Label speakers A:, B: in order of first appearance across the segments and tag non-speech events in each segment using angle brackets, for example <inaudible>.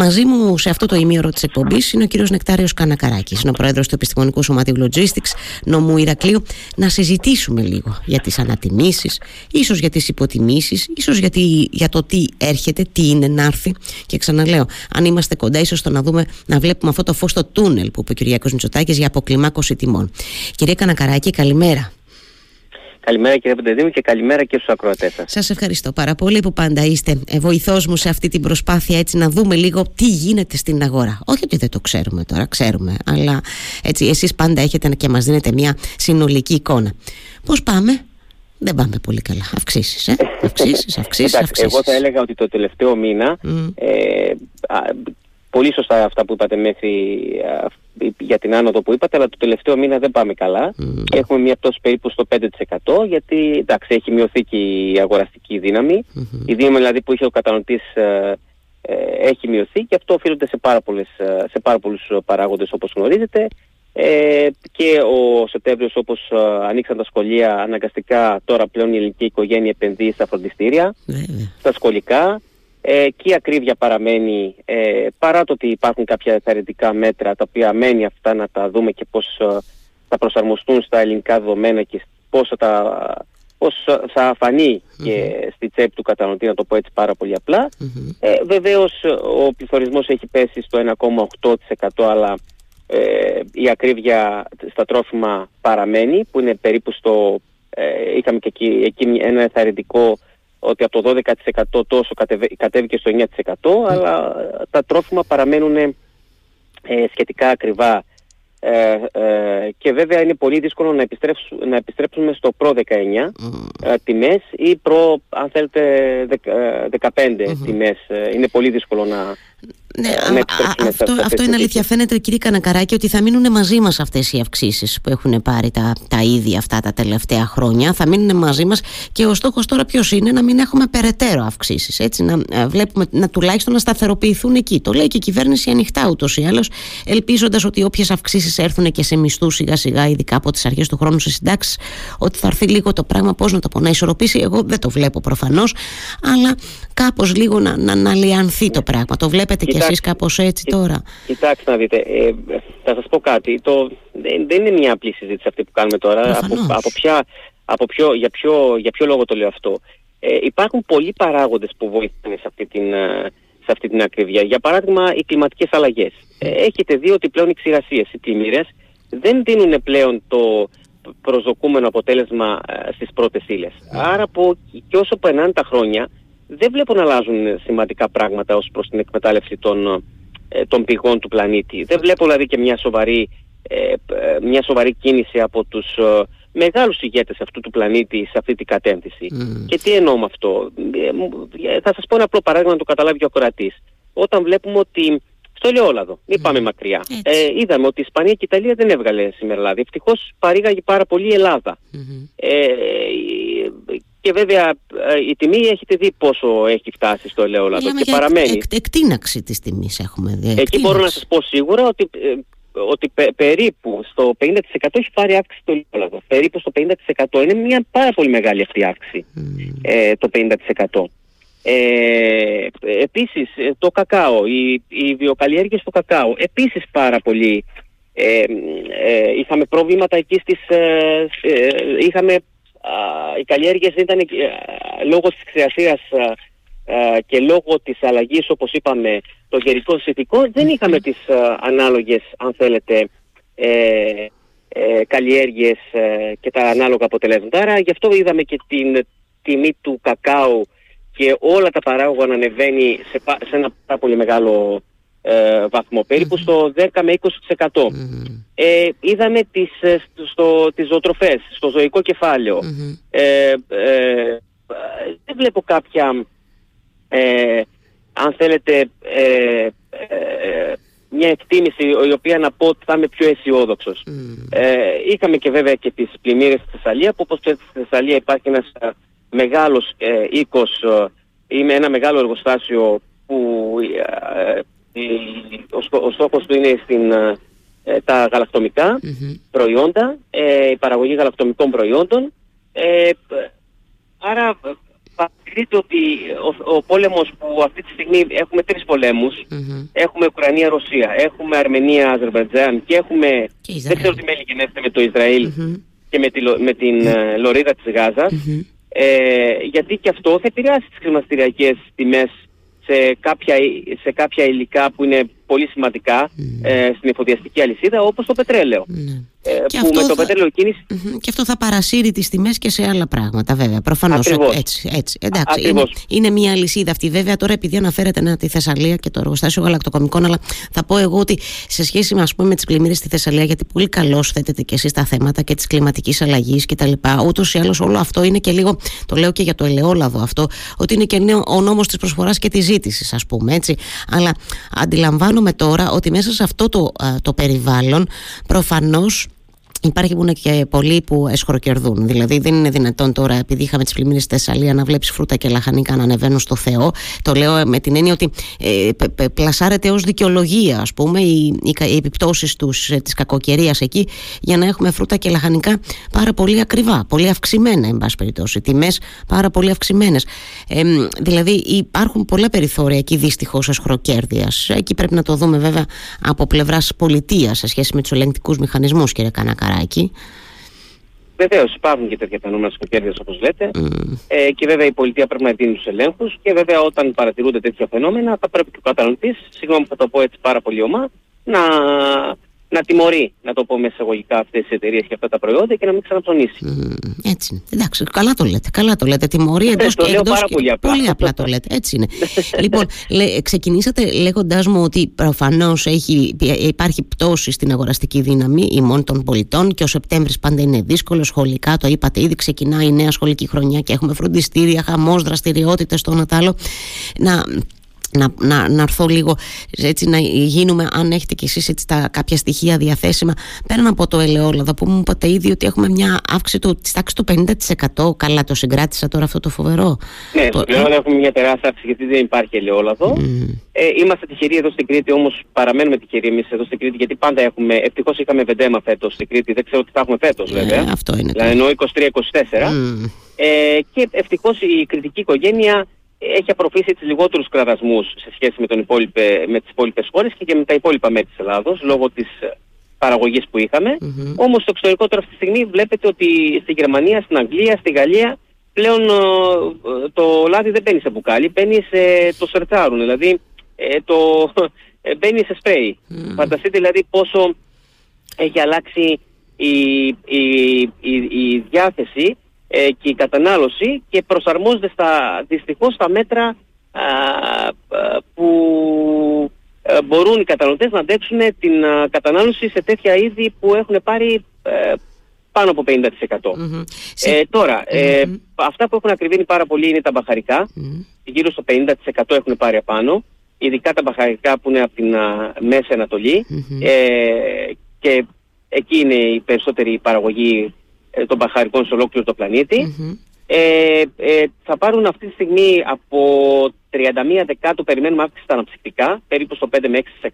A: Μαζί μου σε αυτό το ημίωρο της εκπομπής είναι ο κύριος Νεκτάριος Κανακαράκης, είναι ο πρόεδρος του Επιστημονικού Σωματείου Logistics νομού Ηρακλείου. Να συζητήσουμε λίγο για τις ανατιμήσεις, ίσως για τις υποτιμήσεις, ίσως για το τι έρχεται, τι είναι να έρθει. Και ξαναλέω, αν είμαστε κοντά, ίσως το να δούμε, να βλέπουμε αυτό το φως στο τούνελ που είπε ο Κυριακό Μητσοτάκης για αποκλιμάκωση τιμών. Κυρία Κανακαράκη, καλημέρα.
B: Καλημέρα κύριε Πεντεδίμου και καλημέρα και στους ακροατές σας.
A: Σας ευχαριστώ πάρα πολύ που πάντα είστε βοηθός μου σε αυτή την προσπάθεια έτσι να δούμε λίγο τι γίνεται στην αγορά. Όχι ότι δεν το ξέρουμε τώρα, ξέρουμε, αλλά έτσι εσείς πάντα έχετε και μας δίνετε μια συνολική εικόνα. Πώς πάμε; Δεν πάμε πολύ καλά. Αυξήσεις, ε; <laughs> Αυξήσεις, αυξήσεις, αυξήσεις.
B: Εγώ θα έλεγα ότι το τελευταίο μήνα ε, πολύ σωστά αυτά που είπατε μέχρι για την άνοδο που είπατε, αλλά το τελευταίο μήνα δεν πάμε καλά. Έχουμε μια πτώση περίπου στο 5% γιατί εντάξει, έχει μειωθεί και η αγοραστική δύναμη. Η δύναμη δηλαδή που είχε ο κατανοητής ε, ε, έχει μειωθεί και αυτό οφείλεται σε πάρα, πολλές, ε, σε πάρα πολλούς παράγοντες όπως γνωρίζετε. Ε, και ο Σεπτέμβριος όπως ανοίξαν τα σχολεία αναγκαστικά τώρα πλέον η ελληνική οικογένεια επενδύει στα φροντιστήρια, στα σχολικά ε, και η ακρίβεια παραμένει ε, παρά το ότι υπάρχουν κάποια εθαρρυντικά μέτρα τα οποία μένει αυτά να τα δούμε και πώς ε, θα προσαρμοστούν στα ελληνικά δεδομένα και πώς θα, τα, πώς θα φανει και στη τσέπη του κατανοητή να το πω έτσι πάρα πολύ απλά. Ε, βεβαίως ο πληθωρισμός έχει πέσει στο 1,8% αλλά ε, η ακρίβεια στα τρόφιμα παραμένει που είναι περίπου στο ε, είχαμε και εκεί, εκεί ένα εθαρρυντικό ότι από το 12% τόσο κατέβηκε στο 9% αλλά τα τρόφιμα παραμένουν ε, σχετικά ακριβά ε, ε, και βέβαια είναι πολύ δύσκολο να, επιστρέψουμε, να επιστρέψουμε στο προ 19 mm. τιμές ή προ αν θέλετε 15 mm τιμές. Είναι πολύ δύσκολο να,
A: ναι, ναι αυτό, αυτό είναι αλήθεια. Φαίνεται, κύριε Κανακαράκη, ότι θα μείνουν μαζί μας αυτές οι αυξήσεις που έχουν πάρει τα, τα ίδια αυτά τα τελευταία χρόνια. Θα μείνουν μαζί μας και ο στόχος τώρα ποιος είναι; Να μην έχουμε περαιτέρω αυξήσεις. Έτσι, να ε, βλέπουμε να τουλάχιστον να σταθεροποιηθούν εκεί. Το λέει και η κυβέρνηση ανοιχτά ούτως ή άλλως, ελπίζοντας ότι όποιες αυξήσεις έρθουν και σε μισθούς σιγά-σιγά, ειδικά από τις αρχές του χρόνου σε συντάξεις, ότι θα έρθει λίγο το πράγμα, πώς να το πω, να ισορροπήσει. Εγώ δεν το βλέπω προφανώς, αλλά κάπως λίγο να, να, να λιανθεί το πράγμα. Το βλέπετε κι εσείς κάπως έτσι τώρα;
B: Κοιτάξτε να δείτε, ε, θα σας πω κάτι. Το, δεν, δεν είναι μια απλή συζήτηση αυτή που κάνουμε τώρα. Από, από, ποια, από ποιο, για, ποιο, για ποιο λόγο το λέω αυτό. Ε, υπάρχουν πολλοί παράγοντες που βοηθάνε σε αυτή την, ε, σε αυτή την ακρίβεια. Για παράδειγμα, οι κλιματικές αλλαγές. Ε, έχετε δει ότι πλέον οι ξηρασίες, οι πλημμύρες, δεν δίνουν πλέον το προσδοκούμενο αποτέλεσμα ε, στις πρώτες ύλες. Άρα που, και όσο περνάνε τα χρόνια, δεν βλέπω να αλλάζουν σημαντικά πράγματα ως προς την εκμετάλλευση των, ε, των πηγών του πλανήτη. Δεν βλέπω δηλαδή και μια σοβαρή, ε, ε, μια σοβαρή κίνηση από τους μεγάλους ηγέτες αυτού του πλανήτη σε αυτή την κατεύθυνση. Και τι εννοώ με αυτό; Θα σας πω ένα απλό παράδειγμα να το καταλάβει ο ακροατής. Όταν βλέπουμε ότι στο ελαιόλαδο, μην πάμε μακριά. Ε, είδαμε ότι η Ισπανία και η Ιταλία δεν έβγαλε σήμερα λάδι. Ευτυχώς παρήγαγε πάρα πολύ η Ελλάδα. Ε, και βέβαια ε, η τιμή έχετε δει πόσο έχει φτάσει στο ελαιόλαδο και παραμένει. Εκ,
A: εκτείναξη της τιμής έχουμε δει.
B: Εκεί μπορώ να σας πω σίγουρα ότι, ε, ότι περίπου στο 50% έχει πάρει αύξηση το ελαιόλαδο. Περίπου στο 50% είναι μια πάρα πολύ μεγάλη αυτή αύξηση ε, το 50%. Ε, επίσης το κακάο, οι, οι βιοκαλλιέργειες στο κακάο, επίσης πάρα πολύ ε, ε, είχαμε προβλήματα εκεί στις, είχαμε οι καλλιέργειες ήταν λόγω της ξηρασίας και λόγω της αλλαγής όπως είπαμε των γερικών συνθηκών δεν είχαμε τις ανάλογες αν θέλετε ε, ε, καλλιέργειες ε, και τα ανάλογα αποτελέσματα. Άρα γι' αυτό είδαμε και την τιμή του κακάου και όλα τα παράγωγα να ανεβαίνει σε, σε ένα πάρα πολύ μεγάλο ε, βαθμό, περίπου στο 10 με 20%. Ε, είδαμε τις, ε, στο, τις ζωοτροφές, στο ζωικό Ε, ε, δεν βλέπω κάποια, ε, αν θέλετε, ε, μια εκτίμηση η οποία να πω ότι θα είμαι πιο αισιόδοξος. είχαμε και βέβαια και τις πλημμύρες στη Θεσσαλία, που όπως ξέρετε στη Θεσσαλία υπάρχει ένας μεγάλος ε, οίκος ή με ένα μεγάλο εργοστάσιο που ο, ο στόχος του είναι στην, ε, τα γαλακτομικα προϊόντα, ε, η παραγωγή γαλακτομικών προϊόντων. Ε, άρα σκεφτείτε ότι ο, ο πόλεμος που αυτή τη στιγμή έχουμε τρεις έχουμε Ουκρανία-Ρωσία, έχουμε Αρμενία-Αζερβαϊτζάν και έχουμε, δεν ξέρω τι μέλη γενέστε με το ισραηλ και με, τη, με την ε, λωρίδα της Γάζας, ε, γιατί και αυτό θα επηρεάσει τις χρηματιστηριακές τιμές σε κάποια, σε κάποια υλικά που είναι πολύ σημαντικά ε, στην εφοδιαστική αλυσίδα όπως το πετρέλαιο. Ναι. Ε, και που με το πετρέλαιο κίνηση...
A: Και αυτό θα παρασύρει τις τιμές και σε άλλα πράγματα βέβαια. Προφανώς έτσι. έτσι. Εντάξει, είναι, είναι, μια αλυσίδα αυτή. Βέβαια τώρα επειδή αναφέρεται να, τη Θεσσαλία και το εργοστάσιο γαλακτοκομικών αλλά θα πω εγώ ότι σε σχέση με, ας πούμε, με τις πλημμύρες στη Θεσσαλία γιατί πολύ καλώς θέτετε και εσείς τα θέματα και της κλιματικής αλλαγής και τα λοιπά. Ούτως ή άλλως όλο αυτό είναι και λίγο, το λέω και για το ελαιόλαδο αυτό, ότι είναι και ο νόμος της προσφοράς και της ζήτησης ας πούμε έτσι. Αλλά αντιλαμβάνομαι τώρα ότι μέσα σε αυτό το, το περιβάλλον προφανώς Υπάρχουν και πολλοί που εσχροκερδούν. Δηλαδή, δεν είναι δυνατόν τώρα, επειδή είχαμε τις πλημμύρες στη Θεσσαλία, να βλέπεις φρούτα και λαχανικά να ανεβαίνουν στο Θεό. Το λέω με την έννοια ότι ε, πλασάρεται ως δικαιολογία, ας πούμε, οι, οι, οι επιπτώσεις ε, της κακοκαιρίας εκεί, για να έχουμε φρούτα και λαχανικά πάρα πολύ ακριβά, πολύ αυξημένα, εν πάση περιπτώσει. Τιμές πάρα πολύ αυξημένες. Ε, δηλαδή, υπάρχουν πολλά περιθώρια εκεί δυστυχώς εσχροκέρδειας. Εκεί πρέπει να το δούμε βέβαια από πλευράς πολιτείας σε σχέση με τους ελεγκτικούς μηχανισμούς, κύριε Κανακά.
B: Βεβαίως υπάρχουν και τέτοια φαινόμενα σκοπιέρδια όπως λέτε. Ε, και βέβαια η πολιτεία πρέπει να δίνει τους ελέγχους. Και βέβαια όταν παρατηρούνται τέτοια φαινόμενα θα πρέπει και ο καταναλωτής, συγγνώμη που θα το πω έτσι πάρα πολύ ομά, να να τιμωρεί, να το πω με εισαγωγικά, αυτές τις εταιρείες και αυτά τα προϊόντα και να μην ξαναψωνίσει.
A: Mm, έτσι. Εντάξει, καλά το λέτε. Καλά το λέτε. Τιμωρεί εντός
B: και
A: εκτός.
B: Πάρα πολύ απλά.
A: Πολύ απλά το λέτε. Έτσι είναι. <laughs> λοιπόν, λέ, ξεκινήσατε λέγοντάς μου ότι προφανώς υπάρχει πτώση στην αγοραστική δύναμη ημών των πολιτών και ο Σεπτέμβρης πάντα είναι δύσκολο. Σχολικά, το είπατε ήδη, ξεκινάει η νέα σχολική χρονιά και έχουμε φροντιστήρια, χαμός, δραστηριότητες, το να Να να, να, να έρθω λίγο έτσι να γίνουμε αν έχετε κι εσείς έτσι, τα, κάποια στοιχεία διαθέσιμα. Πέραν από το ελαιόλαδο που μου είπατε ήδη ότι έχουμε μια αύξηση του, της τάξης του 50% καλά το συγκράτησα τώρα αυτό το φοβερό.
B: Ναι, το, πλέον έχουμε μια τεράστια αύξηση γιατί δεν υπάρχει ελαιόλαδο. Mm. ε, είμαστε τυχεροί εδώ στην Κρήτη όμως παραμένουμε τυχεροί εμείς εδώ στην Κρήτη γιατί πάντα έχουμε, ευτυχώς είχαμε βεντέμα φέτος στην Κρήτη δεν ξέρω τι θα έχουμε φέτος ε, βέβαια.
A: αυτό είναι
B: δηλαδή ενώ 23-24 mm. ε, και ευτυχώς η κριτική οικογένεια έχει απορροφήσει τις λιγότερους κραδασμούς σε σχέση με, τον υπόλοιπε, με τις υπόλοιπες χώρες και, και με τα υπόλοιπα μέρη της Ελλάδος λόγω της ε, παραγωγής που είχαμε. Mm-hmm. Όμως στο εξωτερικό τώρα αυτή τη στιγμή βλέπετε ότι στη Γερμανία, στην Αγγλία, στη Γαλλία πλέον ε, ε, το λάδι δεν μπαίνει σε μπουκάλι, μπαίνει σε το σερτάρουν, δηλαδή το, μπαίνει σε σπρέι. Mm. Φανταστείτε δηλαδή πόσο έχει αλλάξει η, η, η, η διάθεση ε, και η κατανάλωση και προσαρμόζεται στα, δυστυχώς στα μέτρα που ε, μπορούν οι καταναλωτές να αντέξουν την κατανάλωση σε τέτοια είδη που έχουν πάρει ε, πάνω από 50%. Mm-hmm. Ε, τώρα, αυτά που έχουν ακριβήνει πάρα πολύ είναι τα μπαχαρικά, γύρω στο 50% έχουν πάρει απάνω, ειδικά τα μπαχαρικά που είναι από την Μέση και εκεί είναι η περισσότερη παραγωγή ε, των μπαχαρικών σε ολόκληρο το πλανητη Ε, ε, θα πάρουν αυτή τη στιγμή από 31 Δεκάτου περιμένουμε αύξηση στα αναψυκτικά, περίπου στο 5 με 6%.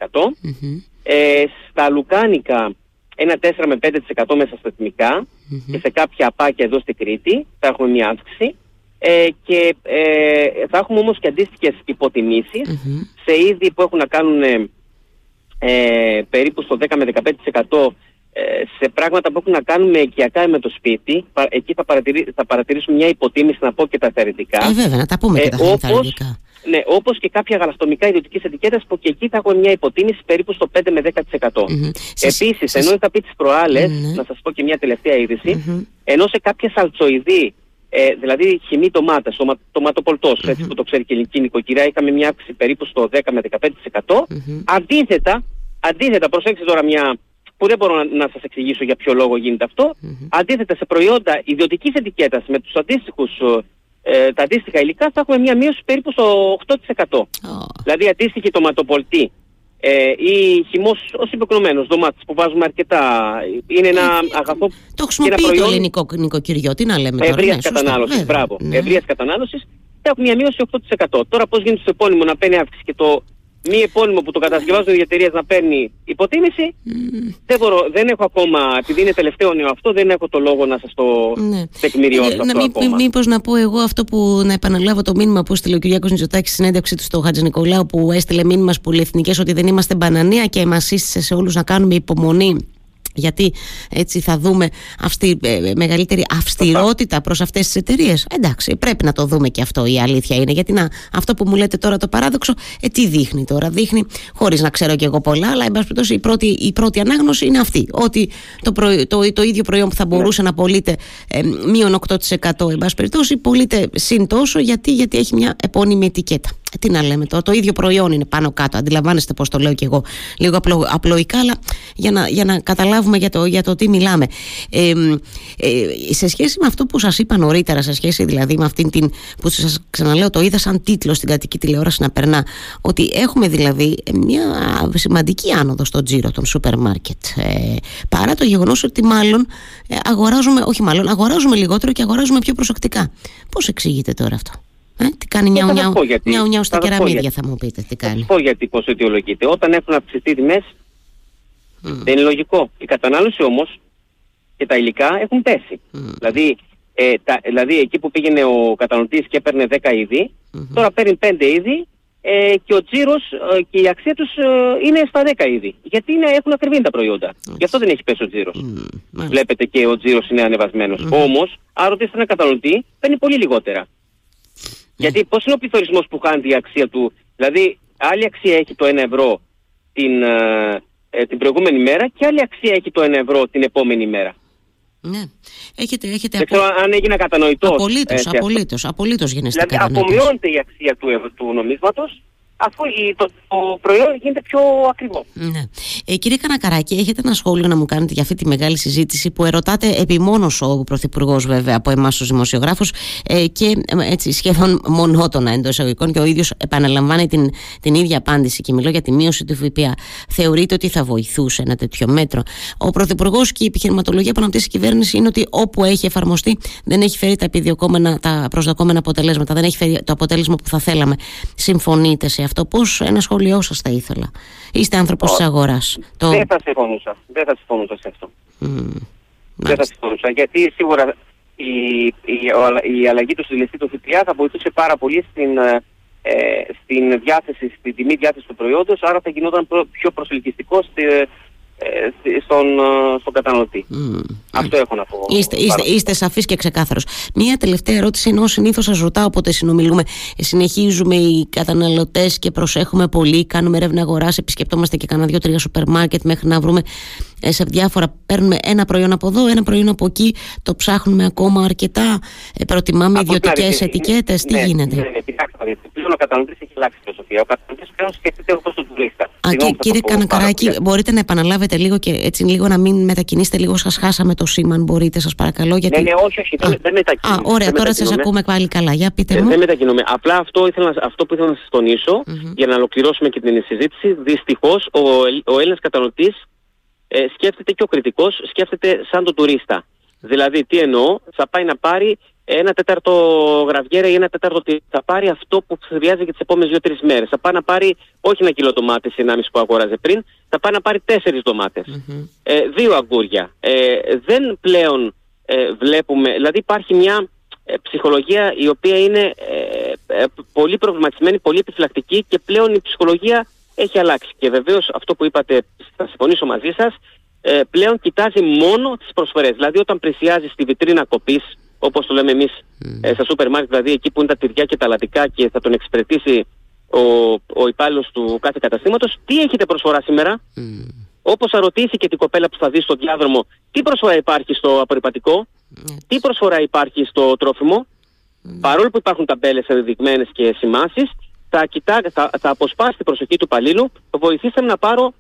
B: Ε, στα λουκάνικα ένα 4 με 5% μέσα στα εθνικα και σε κάποια απάκια εδώ στην Κρήτη θα έχουμε μια αύξηση. Ε, και ε, θα έχουμε όμως και αντίστοιχες σε είδη που έχουν να κάνουν ε, περίπου στο 10 με 15% ε, σε πράγματα που έχουν να κάνουν με οικιακά με το σπίτι, εκεί θα, παρατηρήσουμε, θα παρατηρήσουμε μια υποτίμηση να πω και τα θεωρητικά.
A: Ε, βέβαια, να τα πούμε και ε, τα θεωρητικά.
B: Ναι, όπως και κάποια γαλαστομικά ιδιωτικής ετικέτας που και εκεί θα έχουμε μια υποτίμηση περίπου στο 5 με 10%. Mm-hmm. Επίσης, ενώ είχα πει τις προάλλες, mm-hmm. να σας πω και μια τελευταία είδηση, mm-hmm. ενώ σε κάποια σαλτσοειδή, ε, δηλαδή χυμή ντομάτας, το, τοματοπολτός, mm-hmm. έτσι που το ξέρει και η ελληνική νοικοκυριά, είχαμε μια αύξηση περίπου στο 10 με 15%. Αντίθετα, αντίθετα, προσέξτε τώρα μια που δεν μπορώ να, να σας εξηγήσω για ποιο λόγο γίνεται αυτό. Mm-hmm. Αντίθετα σε προϊόντα ιδιωτικής ετικέτας με τους αντίστοιχους, ε, τα αντίστοιχα υλικά θα έχουμε μια μείωση περίπου στο 8%. Oh. Δηλαδή αντίστοιχη τοματοπολτή ε, ή χυμός ως υποκνωμένος ντομάτες που βάζουμε αρκετά. Είναι ένα ε, αγαθό
A: Το χρησιμοποιεί ένα προϊόν, το ελληνικό νοικοκυριό, τι να λέμε τώρα.
B: Ευρείας ναι, κατανάλωσης, μπράβο. Ναι. Ευρείας κατανάλωσης θα έχουμε μια μείωση 8%. Τώρα πώς γίνεται στο επώνυμο να παίρνει αύξηση και το μη επώνυμο που το κατασκευάζουν οι εταιρείες να παίρνει υποτίμηση. Mm. Δεν, μπορώ, δεν έχω ακόμα, επειδή είναι τελευταίο νέο αυτό, δεν έχω το λόγο να σας το ναι. τεκμηριώσω. Ε, αυτό
A: μη, Μήπως να πω εγώ αυτό που να επαναλάβω το μήνυμα που έστειλε ο Κυριάκος Νιτζοτάκη στη συνέντευξη του στο Χατζη Νικολάου, που έστειλε μήνυμα στις πολυεθνικές ότι δεν είμαστε μπανανία και μας σύστησε σε όλους να κάνουμε υπομονή γιατί έτσι θα δούμε αυτή, ε, ε, μεγαλύτερη αυστηρότητα προς αυτές τις εταιρείες. εντάξει πρέπει να το δούμε και αυτό η αλήθεια είναι γιατί να, αυτό που μου λέτε τώρα το παράδοξο ε, τι δείχνει τώρα δείχνει χωρίς να ξέρω και εγώ πολλά αλλά εν η πρώτη, η πρώτη ανάγνωση είναι αυτή ότι το, το, το, ίδιο προϊόν που θα μπορούσε ναι. να πωλείται ε, μείον 8% εν πάση περιπτώσει πωλείται συν τόσο γιατί, γιατί έχει μια επώνυμη ετικέτα τι να λέμε τώρα, το ίδιο προϊόν είναι πάνω κάτω. Αντιλαμβάνεστε πώς το λέω κι εγώ, λίγο απλο, απλοϊκά, αλλά για να, για να καταλάβουμε για το, για το τι μιλάμε. Ε, ε, σε σχέση με αυτό που σας είπα νωρίτερα, σε σχέση δηλαδή με αυτήν την. που σας ξαναλέω, το είδα σαν τίτλο στην κατοική τηλεόραση να περνά, ότι έχουμε δηλαδή μια σημαντική άνοδο στο τζίρο των σούπερ μάρκετ. Ε, παρά το γεγονός ότι μάλλον ε, αγοράζουμε, όχι μάλλον, αγοράζουμε λιγότερο και αγοράζουμε πιο προσεκτικά. Πώς εξηγείτε τώρα αυτό; Ε, τι κάνει νιάου νιάου, νιάου, νιάου στα κεραμίδια θα μου πείτε τι κάνει.
B: Θα πω γιατί πώς αιτιολογείται. Όταν έχουν αυξηθεί οι τιμές mm. δεν είναι λογικό. Η κατανάλωση όμως και τα υλικά έχουν πέσει. Mm. Δηλαδή, ε, τα, δηλαδή εκεί που πήγαινε ο καταναλωτής και έπαιρνε 10 είδη, mm-hmm. τώρα παίρνει 5 είδη ε, και ο τζίρος ε, και η αξία τους ε, είναι στα 10 είδη. Γιατί είναι, έχουν ακριβή τα προϊόντα. Mm. Γι' αυτό δεν έχει πέσει ο τζίρος. Mm. Βλέπετε και ο τζίρος είναι ανεβασμένος. Mm. Όμως, αν ρωτήσετε έναν καταναλωτή, παίρνει πολύ λιγότερα. Γιατί πώ είναι ο πληθωρισμός που κάνει η αξία του; Δηλαδή, άλλη αξία έχει το 1 ευρώ την, ε, ε, την προηγούμενη μέρα και άλλη αξία έχει το 1 ευρώ την επόμενη μέρα.
A: Ναι. Έχετε, έχετε
B: Δεν ξέρω αν έγινε κατανοητός.
A: Απολύτως, απολύτως. Απολύτως γίνεστε
B: δηλαδή, απομειώνεται η αξία του, του νομίσματος αφού το, το προϊόν γίνεται πιο ακριβό.
A: Ναι. Ε, κύριε Κανακαράκη, έχετε ένα σχόλιο να μου κάνετε για αυτή τη μεγάλη συζήτηση που ερωτάτε επιμόνω ο Πρωθυπουργός, βέβαια, από εμάς τους δημοσιογράφους ε, και ε, έτσι σχεδόν μονότονα εντός εισαγωγικών και ο ίδιος επαναλαμβάνει την, την ίδια απάντηση και μιλώ για τη μείωση του ΦΠΑ. Θεωρείτε ότι θα βοηθούσε ένα τέτοιο μέτρο; Ο Πρωθυπουργός και η επιχειρηματολογία πάνω από τη κυβέρνηση είναι ότι όπου έχει εφαρμοστεί δεν έχει φέρει τα επιδιωκόμενα, τα προσδοκόμενα αποτελέσματα, δεν έχει φέρει το αποτέλεσμα που θα θέλαμε. Συμφωνείτε σε αυτό. Πώς ένα σχόλιο σας θα ήθελα. Είστε άνθρωπος της αγοράς.
B: Το... Δεν θα συμφωνούσα. Δεν θα συμφωνούσα σε αυτό. δεν θα συμφωνούσα. Γιατί σίγουρα η, η, η αλλαγή του συλληστή του ΦΠΑ θα βοηθούσε πάρα πολύ στην, ε, ε, στην διάθεση, στην τιμή διάθεση του προϊόντος, άρα θα γινόταν πιο προσελκυστικό ε, στον, ε, στον καταναλωτή. Αυτό έχω να πω.
A: Είστε, είστε, είστε σαφεί και ξεκάθαρος. Μία τελευταία ερώτηση, ενώ συνήθως σας ρωτάω όποτε συνομιλούμε. Συνεχίζουμε οι καταναλωτές και προσέχουμε πολύ, κάνουμε έρευνα αγοράς, επισκεπτόμαστε και κάνα δύο-τρία σούπερ μάρκετ μέχρι να βρούμε ε, σε διάφορα. Παίρνουμε ένα προϊόν από εδώ, ένα προϊόν από εκεί, το ψάχνουμε ακόμα αρκετά. προτιμάμε ιδιωτικές ετικέτες. Τι
B: ναι,
A: γίνεται;
B: Ναι, ναι, πλέον ο καταναλωτής έχει αλλάξει φιλοσοφία. Ο καταναλωτής πλέον σκέφτεται όπως τον τουρίστα.
A: κύριε Κανακαράκη, μπορείτε να επαναλάβετε λίγο και έτσι λίγο να μην μετακινήσετε λίγο. Σας χάσαμε το σήμα, αν μπορείτε, σας παρακαλώ.
B: Γιατί... Ναι, ναι, όχι, όχι, δεν, δεν μετακινούμε.
A: Α, ωραία, τώρα σας ακούμε πάλι καλά. Για πείτε μου.
B: Δεν μετακινούμε. Απλά αυτό, ήθελα, αυτό που ήθελα να σας τονίσω mm-hmm. για να ολοκληρώσουμε και την συζήτηση. Δυστυχώς ο, ο Έλληνας καταναλωτής ε, σκέφτεται και ο κριτικός σκέφτεται σαν τον τουρίστα. Δηλαδή, τι εννοώ, θα πάει να πάρει ένα τέταρτο γραβιέρα ή ένα τέταρτο τι. Θα πάρει αυτό που χρειάζεται για τις επόμενες δύο-τρεις μέρες. Θα πάει να πάρει όχι ένα κιλό ντομάτες ή ένα που αγόραζε πριν, θα πάει να πάρει τέσσερις Ε, δύο αγκούρια. Ε, δεν πλέον ε, βλέπουμε, δηλαδή υπάρχει μια ε, ψυχολογία η οποία είναι ε, πολύ προβληματισμένη, πολύ επιφυλακτική και πλέον η ψυχολογία έχει αλλάξει. Και βεβαίως αυτό που είπατε, θα συμφωνήσω μαζί σας, πλέον κοιτάζει μόνο τις προσφορές. Δηλαδή, όταν πλησιάζει στη βιτρίνα κοπής όπως το λέμε εμείς mm. στα σούπερ μάρκετ, δηλαδή εκεί που είναι τα τυριά και τα λατικά και θα τον εξυπηρετήσει ο, ο υπάλληλος του κάθε καταστήματος, τι έχετε προσφορά σήμερα; Mm. Όπως θα ρωτήσει και την κοπέλα που θα δει στο διάδρομο, τι προσφορά υπάρχει στο απορριπαντικό, τι προσφορά υπάρχει στο τρόφιμο, παρόλο που υπάρχουν ταμπέλες ενδεδειγμένες και σημάσεις, θα, θα, θα αποσπάσει την προσοχή του υπαλλήλου, βοηθήστε με να πάρω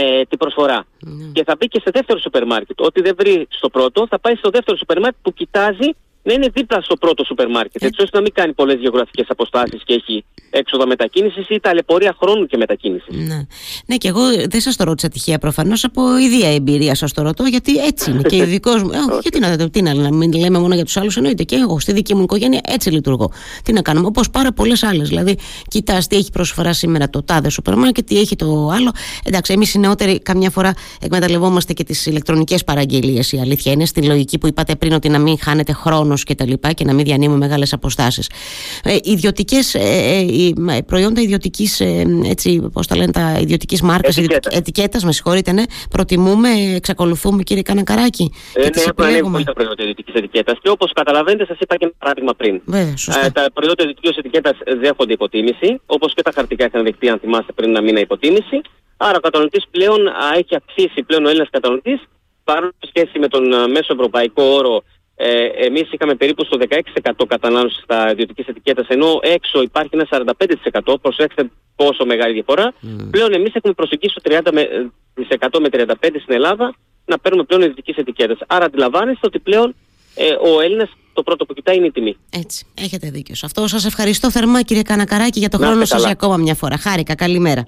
B: ε, την προσφορά. Ναι. Και θα μπει και σε δεύτερο σούπερ μάρκετ. Ό,τι δεν βρει στο πρώτο, θα πάει στο δεύτερο σούπερ μάρκετ που κοιτάζει να είναι δίπλα στο πρώτο σούπερ μάρκετ, έτσι ώστε να μην κάνει πολλές γεωγραφικές αποστάσεις και έχει έξοδα μετακίνησης ή ταλαιπωρία χρόνου και μετακίνησης.
A: Ναι. ναι, και εγώ δεν σας το ρώτησα τυχαία προφανώς από ιδία εμπειρία σας το ρωτώ, γιατί έτσι είναι. και ειδικό <laughs> μου. Ε, γιατί να, τι να, να μην λέμε μόνο για τους άλλους, εννοείται. Και εγώ στη δική μου οικογένεια έτσι λειτουργώ. Τι να κάνουμε, όπως πάρα πολλές άλλες. Δηλαδή, κοιτάς τι έχει προσφορά σήμερα το τάδε σούπερ μάρκετ, τι έχει το άλλο. Εντάξει, εμείς οι νεότεροι καμιά φορά εκμεταλλευόμαστε και τις ηλεκτρονικές παραγγελίες. Η αλήθεια είναι στη λογική που είπατε πριν ότι να μην χάνετε χρόνο και τα λοιπά και να μην διανύουμε μεγάλες αποστάσεις. Ε, ιδιωτικές, ε, ε, προϊόντα ιδιωτικής, ε, έτσι, πώς τα λένε, τα ιδιωτικής μάρκας, ετικέτας, με συγχωρείτε, ναι, προτιμούμε, εξακολουθούμε, κύριε Κανακαράκη.
B: Ε, ναι, έχουν ανέβει τα προϊόντα ιδιωτικής ετικέτας και όπως καταλαβαίνετε, σας είπα και ένα παράδειγμα πριν.
A: Βέβαια, ε,
B: τα προϊόντα ιδιωτικής ετικέτας δέχονται υποτίμηση, όπως και τα χαρτικά είχαν δεχτεί, αν θυμάστε, πριν ένα μήνα υποτίμηση. Άρα ο καταναλωτής πλέον α, έχει αυξήσει πλέον ο Έλληνας καταναλωτής παρόλο σχέση με τον α, μέσο ευρωπαϊκό όρο ε, Εμείς είχαμε περίπου στο 16% κατανάλωση στα ιδιωτική ετικέτα, ενώ έξω υπάρχει ένα 45%. Προσέξτε πόσο μεγάλη διαφορά. Mm. Πλέον εμείς έχουμε προσεγγίσει το 30% με, με 35% στην Ελλάδα να παίρνουμε πλέον ιδιωτικές ετικέτες. Άρα αντιλαμβάνεστε ότι πλέον ε, ο Έλληνας το πρώτο που κοιτάει είναι η τιμή.
A: Έτσι. Έχετε δίκιο σε αυτό. Σας ευχαριστώ θερμά, κύριε Κανακαράκη, για το χρόνο σας ακόμα μια φορά. Χάρηκα. Καλημέρα.